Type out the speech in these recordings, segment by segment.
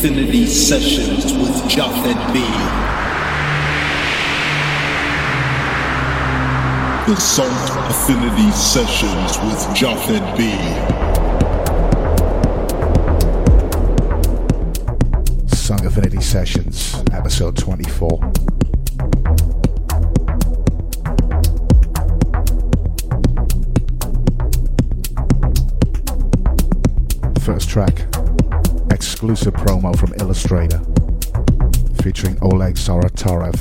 Affinity Sessions with Japhet B. The Sunk Affinity Sessions with Japhet B. Sunk Affinity Sessions, featuring Oleg Saratarev.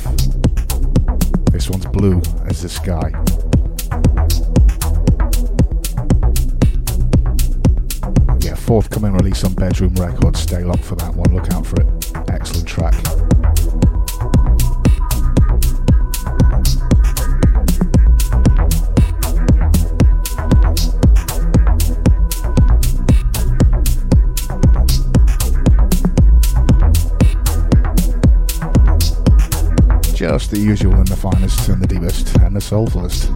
This one's blue as the sky. Yeah, forthcoming release on Bedroom Records. Stay locked for that one. Look out for it. Just the usual and the finest and the deepest and the soulfulest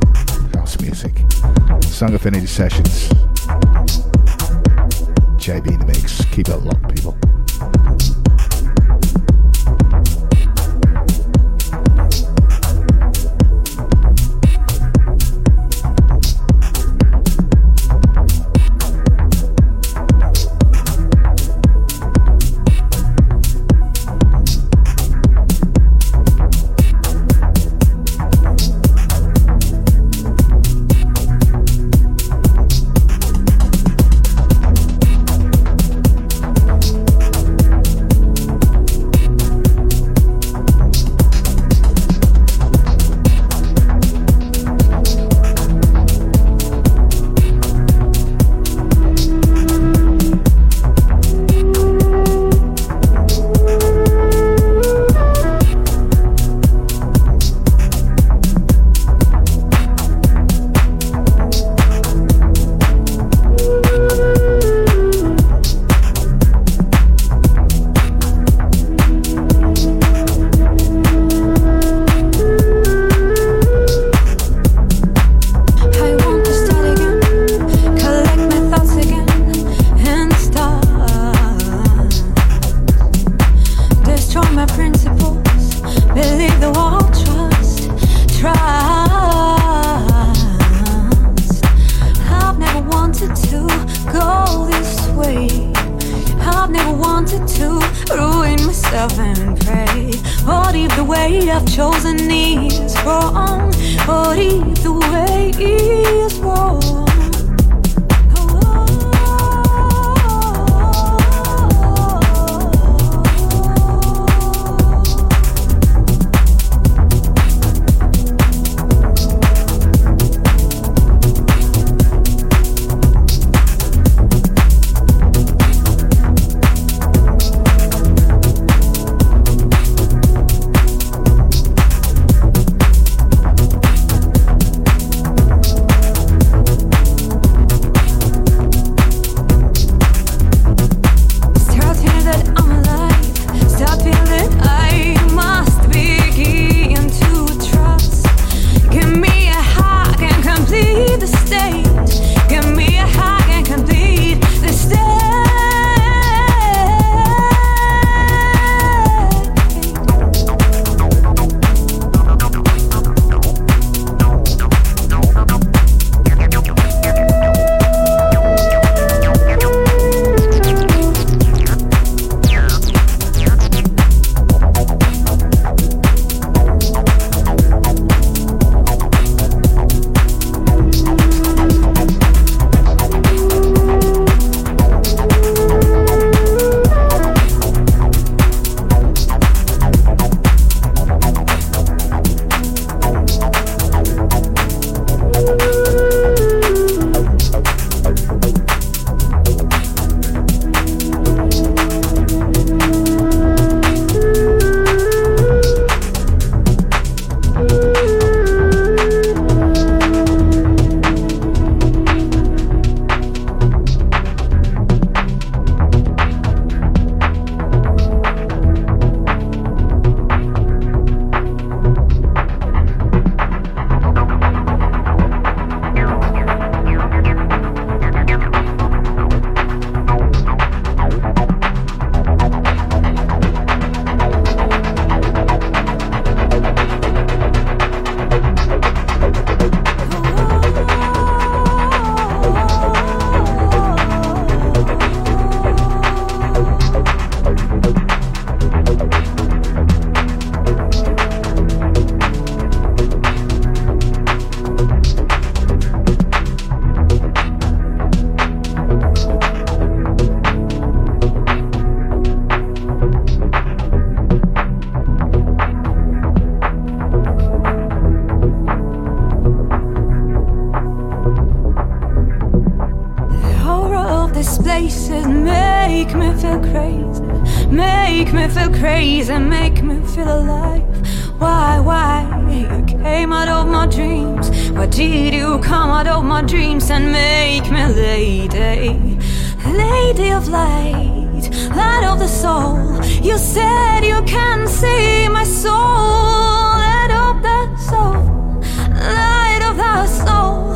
house music. Sunk Affinity Sessions. JB in the mix. Keep it locked, people. Make me feel crazy, make me feel alive. Why, why you came out of my dreams? Why did you come out of my dreams and make me lady, lady of light, light of the soul? You said you can see my soul, light of the soul, light of the soul,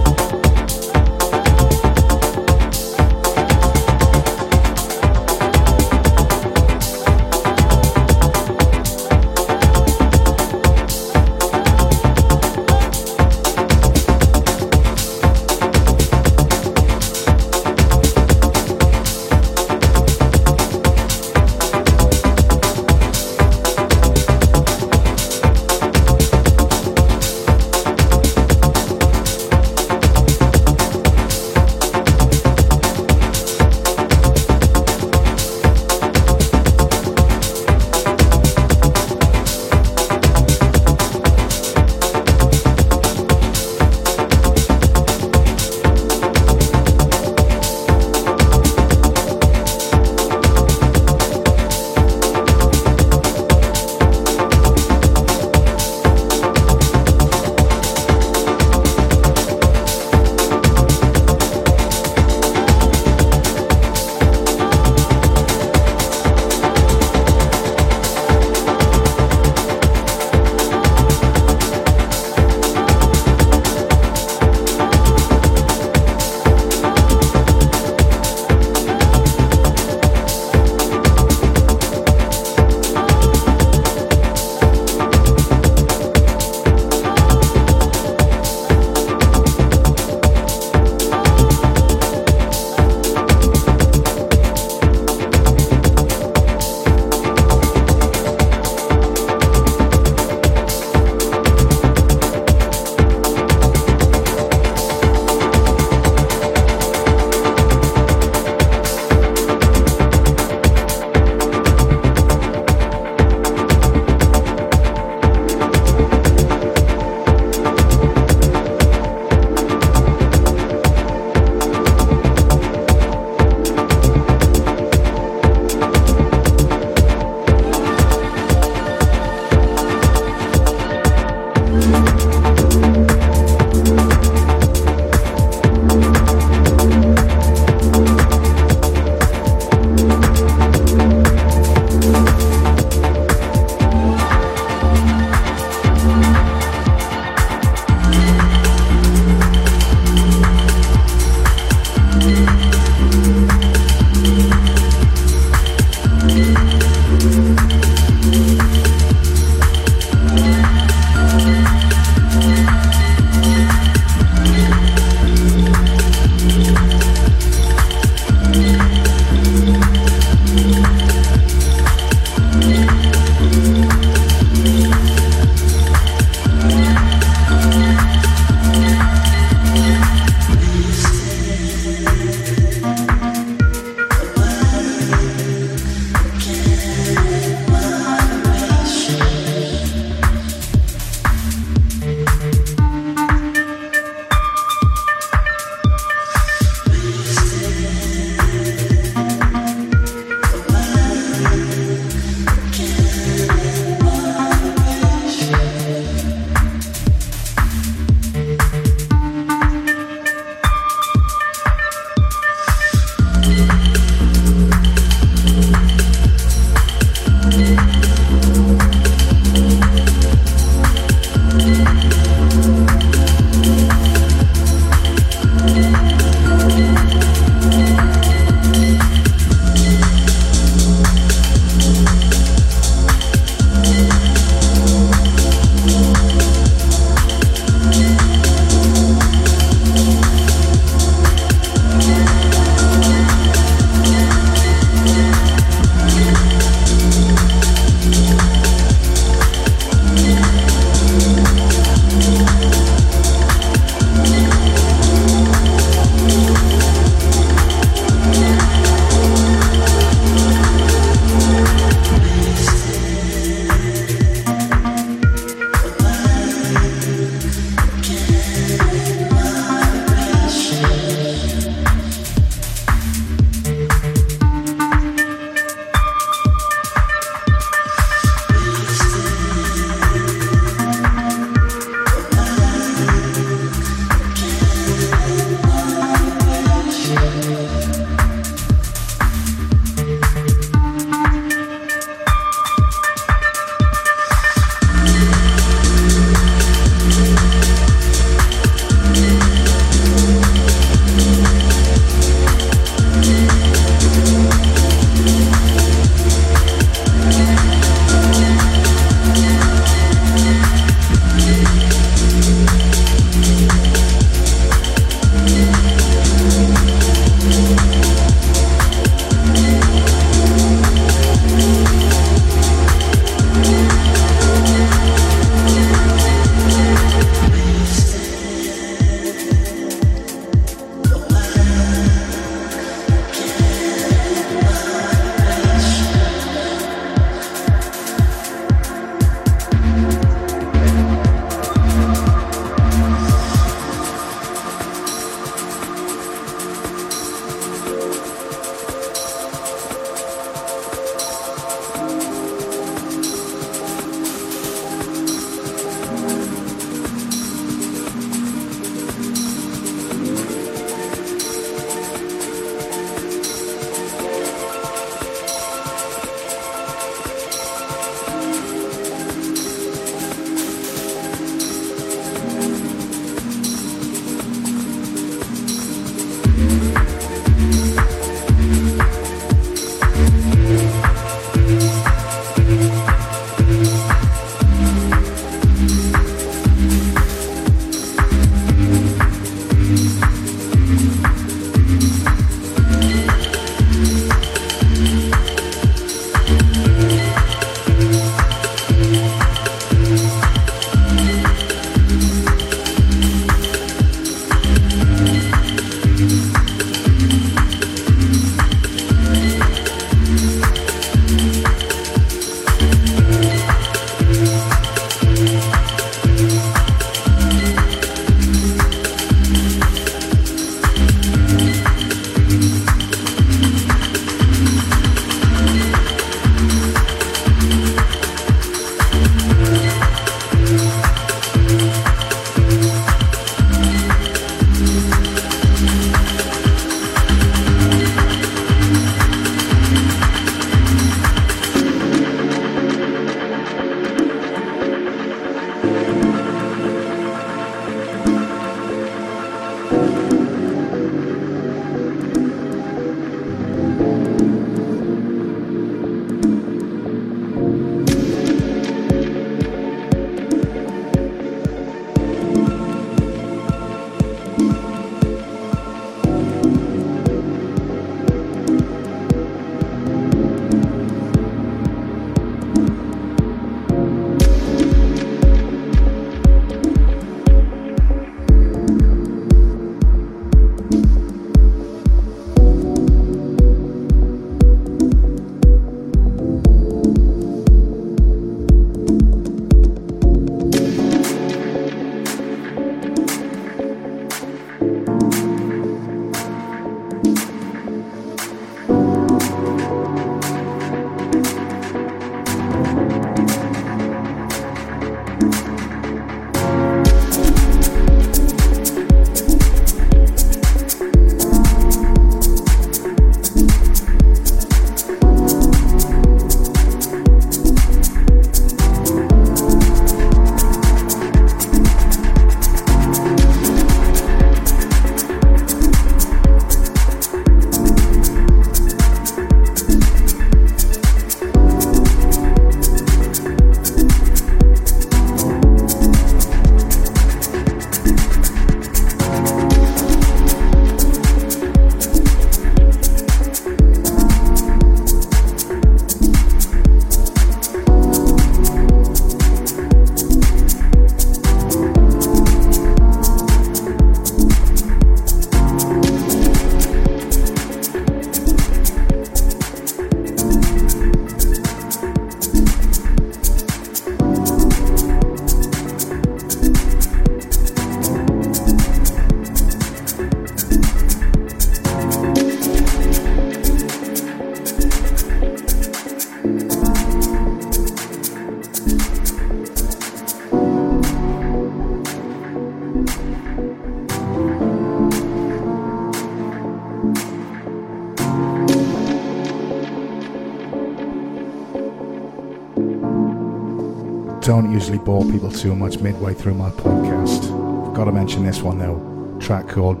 bore people too much midway through my podcast. Gotta mention this one though. Track called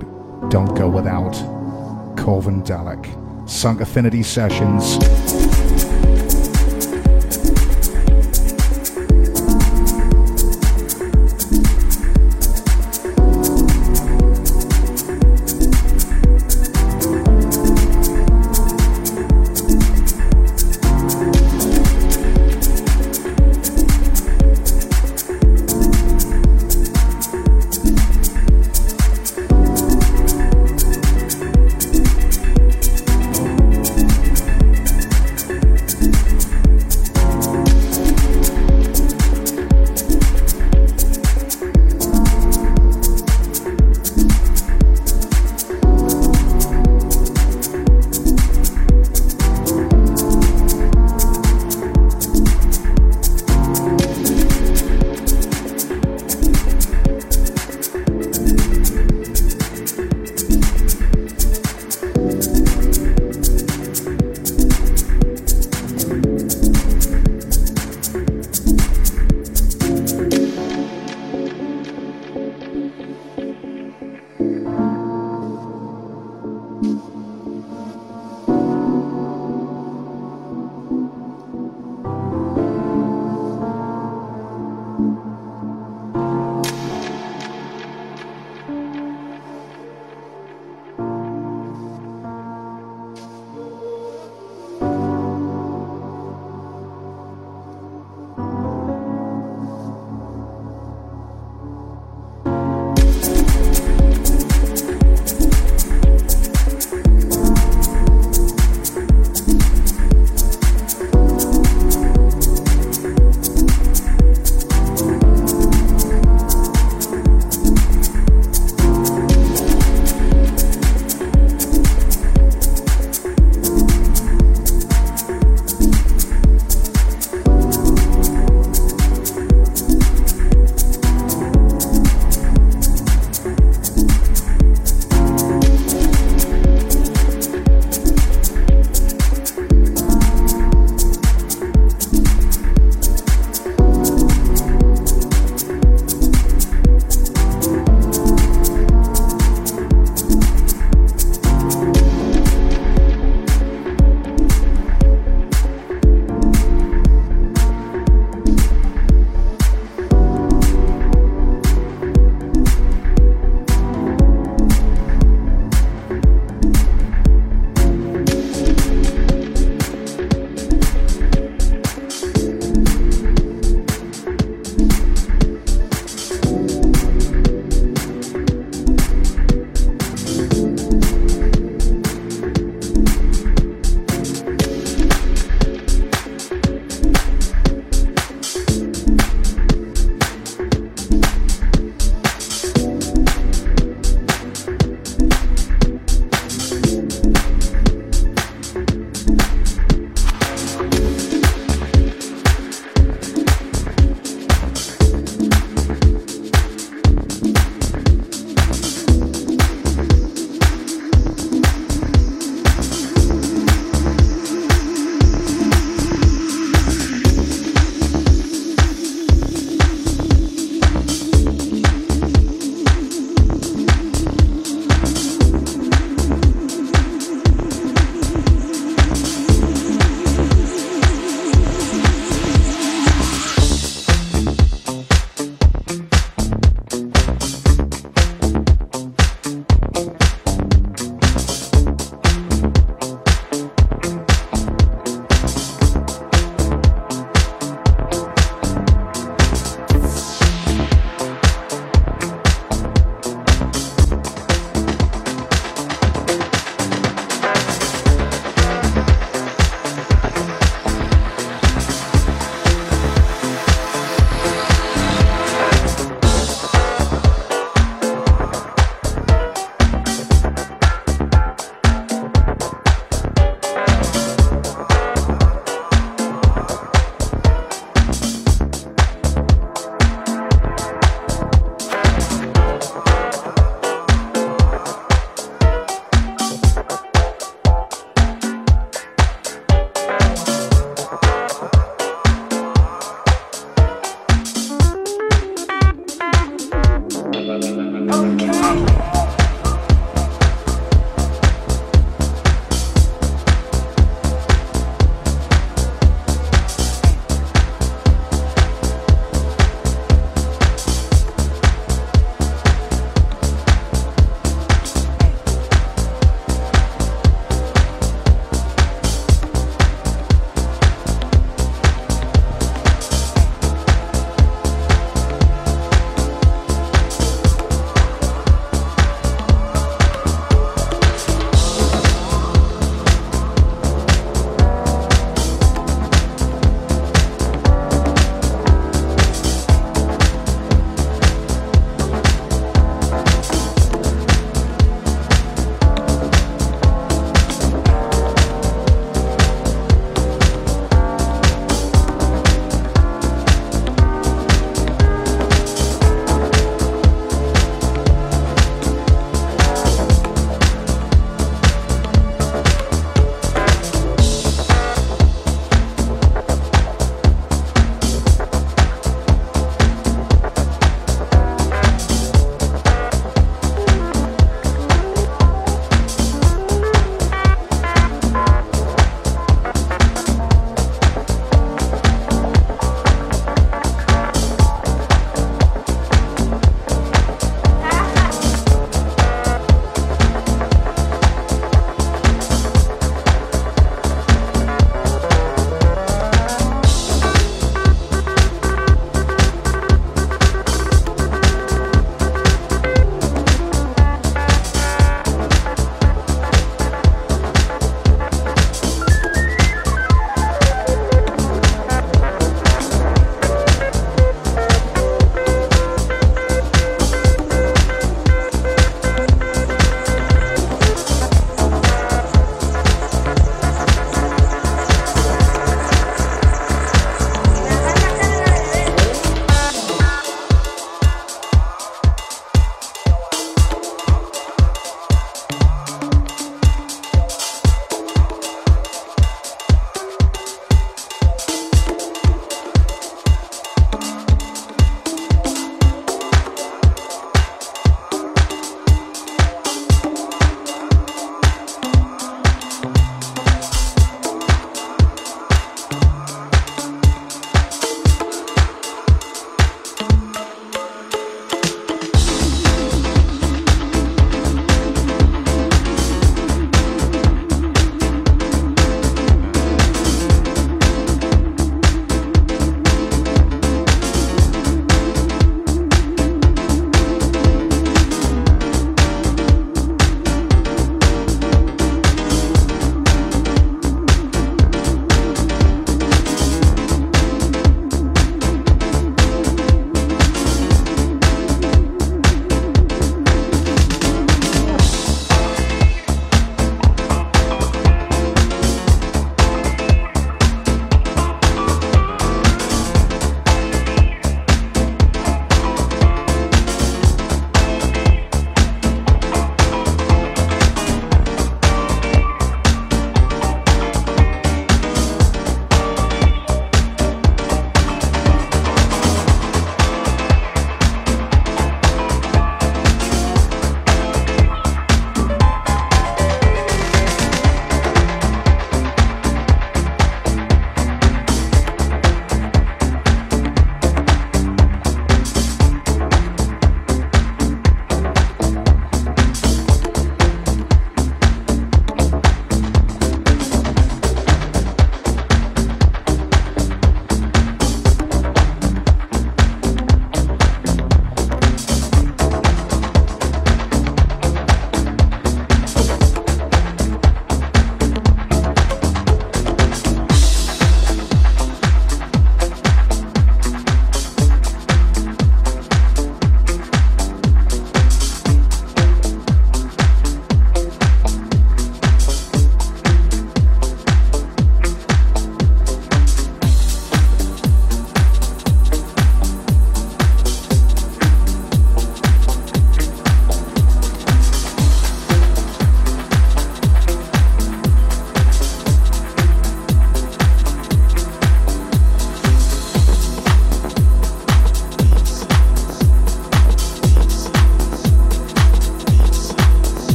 Don't Go Without. Corvin Dalek. Sunk Affinity Sessions.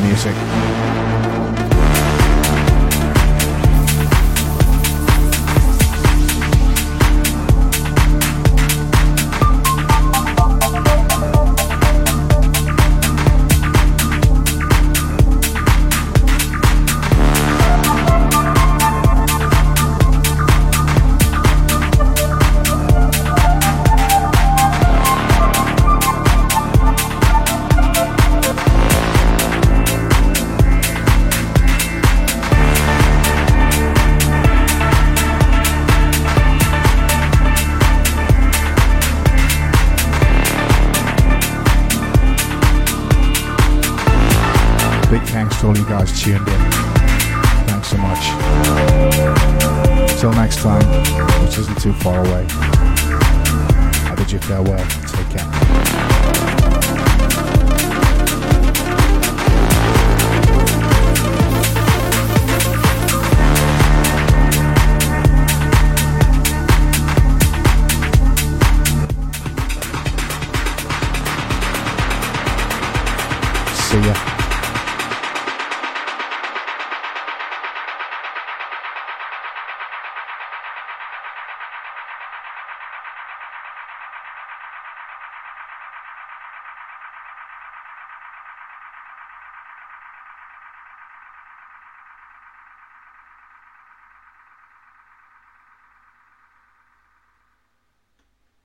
Farewell. Take